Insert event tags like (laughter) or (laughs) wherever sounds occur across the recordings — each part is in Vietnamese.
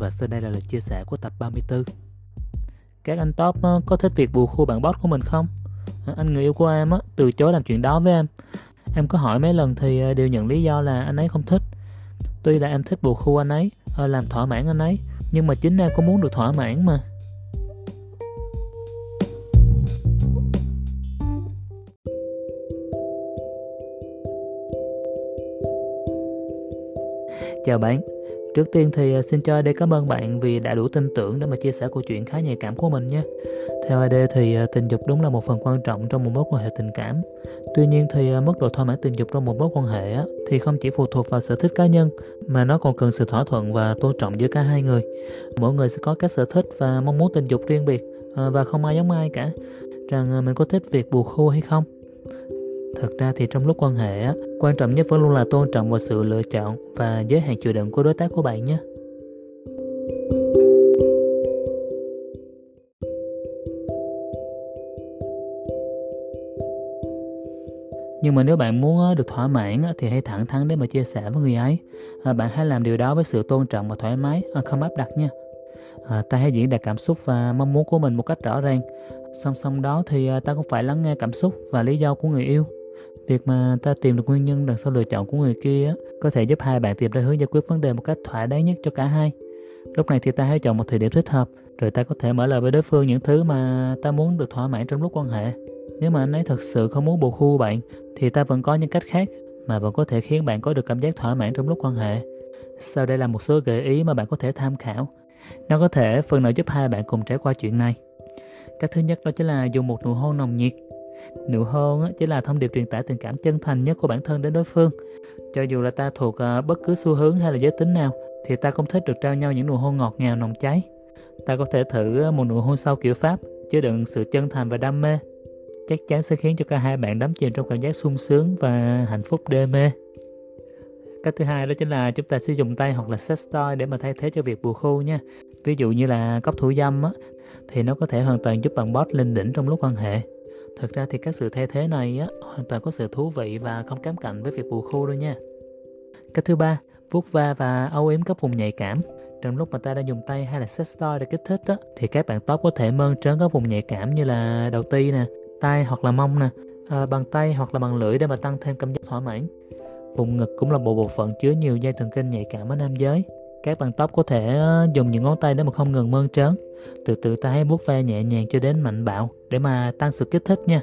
Và sau đây là lời chia sẻ của tập 34 Các anh top có thích việc bù khu bạn boss của mình không? À, anh người yêu của em từ chối làm chuyện đó với em. Em có hỏi mấy lần thì à, đều nhận lý do là anh ấy không thích. Tuy là em thích bù khu anh ấy à, Làm thỏa mãn anh ấy Nhưng mà chính em cũng muốn được thỏa mãn mà. Chào bạn, Trước tiên thì à, xin cho AD cảm ơn bạn vì đã đủ tin tưởng để mà chia sẻ câu chuyện khá nhạy cảm của mình nhé. Theo AD thì à, tình dục đúng là một phần quan trọng trong một mối quan hệ tình cảm. Tuy nhiên thì à, mức độ thỏa mãn tình dục trong một mối quan hệ thì không chỉ phụ thuộc vào sở thích cá nhân, mà nó còn cần sự thỏa thuận và tôn trọng giữa cả hai người. Mỗi người sẽ có các sở thích và mong muốn tình dục riêng biệt và không ai giống ai cả. Rằng mình có thích việc buộc khô hay không Thật ra thì trong lúc quan hệ quan trọng nhất vẫn luôn là tôn trọng vào sự lựa chọn và giới hạn chịu đựng của đối tác của bạn nhé. Nhưng mà nếu bạn muốn được thỏa mãn thì hãy thẳng thắn để mà chia sẻ với người ấy. À, bạn hãy làm điều đó với sự tôn trọng và thoải mái, à, không áp đặt nha. À, ta hãy diễn đạt cảm xúc và mong muốn của mình một cách rõ ràng. Song song đó thì ta cũng phải lắng nghe cảm xúc và lý do của người yêu Việc mà ta tìm được nguyên nhân đằng sau lựa chọn của người kia có thể giúp hai bạn tìm ra hướng giải quyết vấn đề một cách thỏa đáng nhất cho cả hai. Lúc này thì ta hãy chọn một thời điểm thích hợp, rồi ta có thể mở lời với đối phương những thứ mà ta muốn được thỏa mãn trong lúc quan hệ. Nếu mà anh ấy thật sự không muốn bù khu bạn, thì ta vẫn có những cách khác mà vẫn có thể khiến bạn có được cảm giác thỏa mãn trong lúc quan hệ. Sau đây là một số gợi ý mà bạn có thể tham khảo. Nó có thể phần nào giúp hai bạn cùng trải qua chuyện này. Cách thứ nhất đó chính là dùng một nụ hôn nồng nhiệt Nụ hôn chỉ là thông điệp truyền tải tình cảm chân thành nhất của bản thân đến đối phương. Cho dù là ta thuộc ờ, bất cứ xu hướng hay là giới tính nào, thì ta cũng thích được trao nhau những nụ hôn ngọt ngào nồng cháy. Ta có thể thử ờ, một nụ hôn sau kiểu Pháp, chứa đựng sự chân thành và đam mê. Chắc chắn sẽ khiến cho cả hai bạn đắm chìm trong cảm giác sung sướng và hạnh phúc đê mê. Cách thứ hai đó chính là chúng ta sử dụng tay hoặc là sex toy để mà thay thế cho việc bù khu nha. Ví dụ như là cốc thủ dâm á, thì nó có thể hoàn toàn giúp bạn bót lên đỉnh trong lúc quan hệ. Thực ra thì các sự thay thế này á, hoàn toàn có sự thú vị và không kém cạnh với việc bù khu đâu nha. Cách thứ ba, vuốt va và âu yếm các vùng nhạy cảm. Trong lúc mà ta đang dùng tay hay là sex toy để kích thích á, thì các bạn top có thể mơn trớn các vùng nhạy cảm như là đầu ti nè, tay hoặc là mông nè, ờ, à, bằng tay hoặc là bằng lưỡi để mà tăng thêm cảm giác thỏa mãn. Vùng ngực cũng là một bộ phận chứa nhiều dây thần kinh nhạy cảm ở nam giới. Các bạn tóc có thể ờ, dùng những ngón tay để mà không ngừng mơn trớn. Từ từ ta hãy vuốt ve nhẹ nhàng cho đến mạnh bạo để mà tăng sự kích thích nha.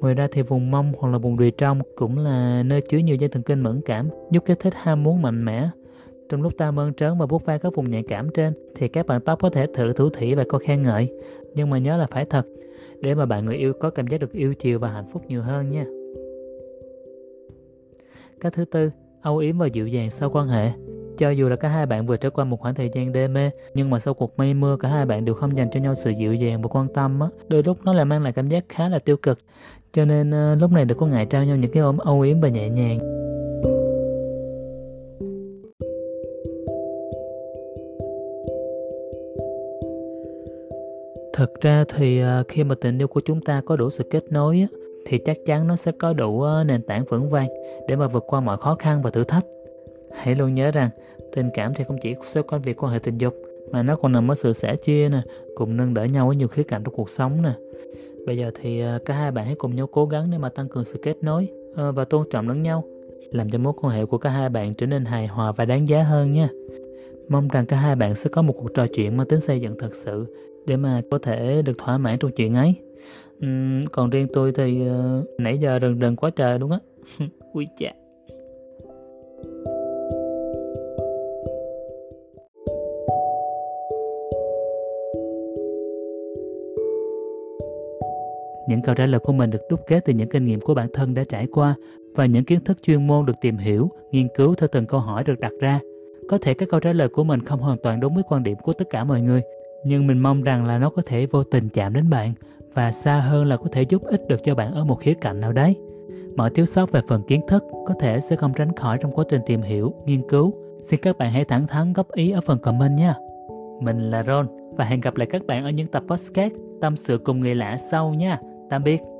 Ngoài ra thì vùng mông hoặc là vùng đùi trong cũng là nơi chứa nhiều dây thần kinh mẫn cảm, giúp kích thích ham muốn mạnh mẽ. Trong lúc ta mơn trớn và vuốt ve các vùng nhạy cảm trên thì các bạn tóc có thể thử thủ thỉ và có khen ngợi. Nhưng mà nhớ là phải thật để mà bạn người yêu có cảm giác được yêu chiều và hạnh phúc nhiều hơn nha. Cách thứ tư, âu yếm và dịu dàng sau quan hệ. Cho dù là cả hai bạn vừa trải qua một khoảng thời gian đê mê, nhưng mà sau cuộc mây mưa cả hai bạn đều không dành cho nhau sự dịu dàng và quan tâm á, đôi lúc nó lại mang lại cảm giác khá là tiêu cực. Cho nên uh, lúc này đừng có ngại trao nhau những cái ôm âu yếm và nhẹ nhàng. Thực ra thì uh, khi mà tình yêu của chúng ta có đủ sự kết nối á, thì chắc chắn nó sẽ có đủ ờ, nền tảng vững vàng để mà vượt qua mọi khó khăn và thử thách. Hãy luôn nhớ rằng tình cảm thì không chỉ xoay quanh việc quan hệ tình dục mà nó còn nằm ở sự sẻ chia nè, cùng nâng đỡ nhau ở nhiều khía cạnh trong cuộc sống nè. Bây giờ thì à, cả hai bạn hãy cùng nhau cố gắng để mà tăng cường sự kết nối à, và tôn trọng lẫn nhau, làm cho mối quan hệ của cả hai bạn trở nên hài hòa và đáng giá hơn nha. Mong rằng cả hai bạn sẽ có một cuộc trò chuyện mang tính xây dựng thật sự để mà có thể được thỏa mãn trong chuyện ấy. Uhm, còn riêng tôi thì uh, nãy giờ rần rần quá trời đúng á. (laughs) Ui chà. Những câu trả lời của mình được đúc kết từ những kinh nghiệm của bản thân đã trải qua và những kiến thức chuyên môn được tìm hiểu, nghiên cứu theo từng câu hỏi được đặt ra. có thể các câu trả lời của mình không hoàn toàn đúng với quan điểm của tất cả mọi người, nhưng mình mong rằng là nó có thể vô tình chạm đến bạn và xa hơn là có thể giúp ích được cho bạn ở một khía cạnh nào đấy. Mọi thiếu sót về phần kiến thức có thể sẽ không tránh khỏi trong quá trình tìm hiểu, nghiên cứu. Xin các bạn hãy thẳng thắn góp ý ở phần comment nha. Mình là Ron và hẹn gặp lại các bạn ở những tập podcast tâm sự cùng người lạ sau nha. Tạm biệt.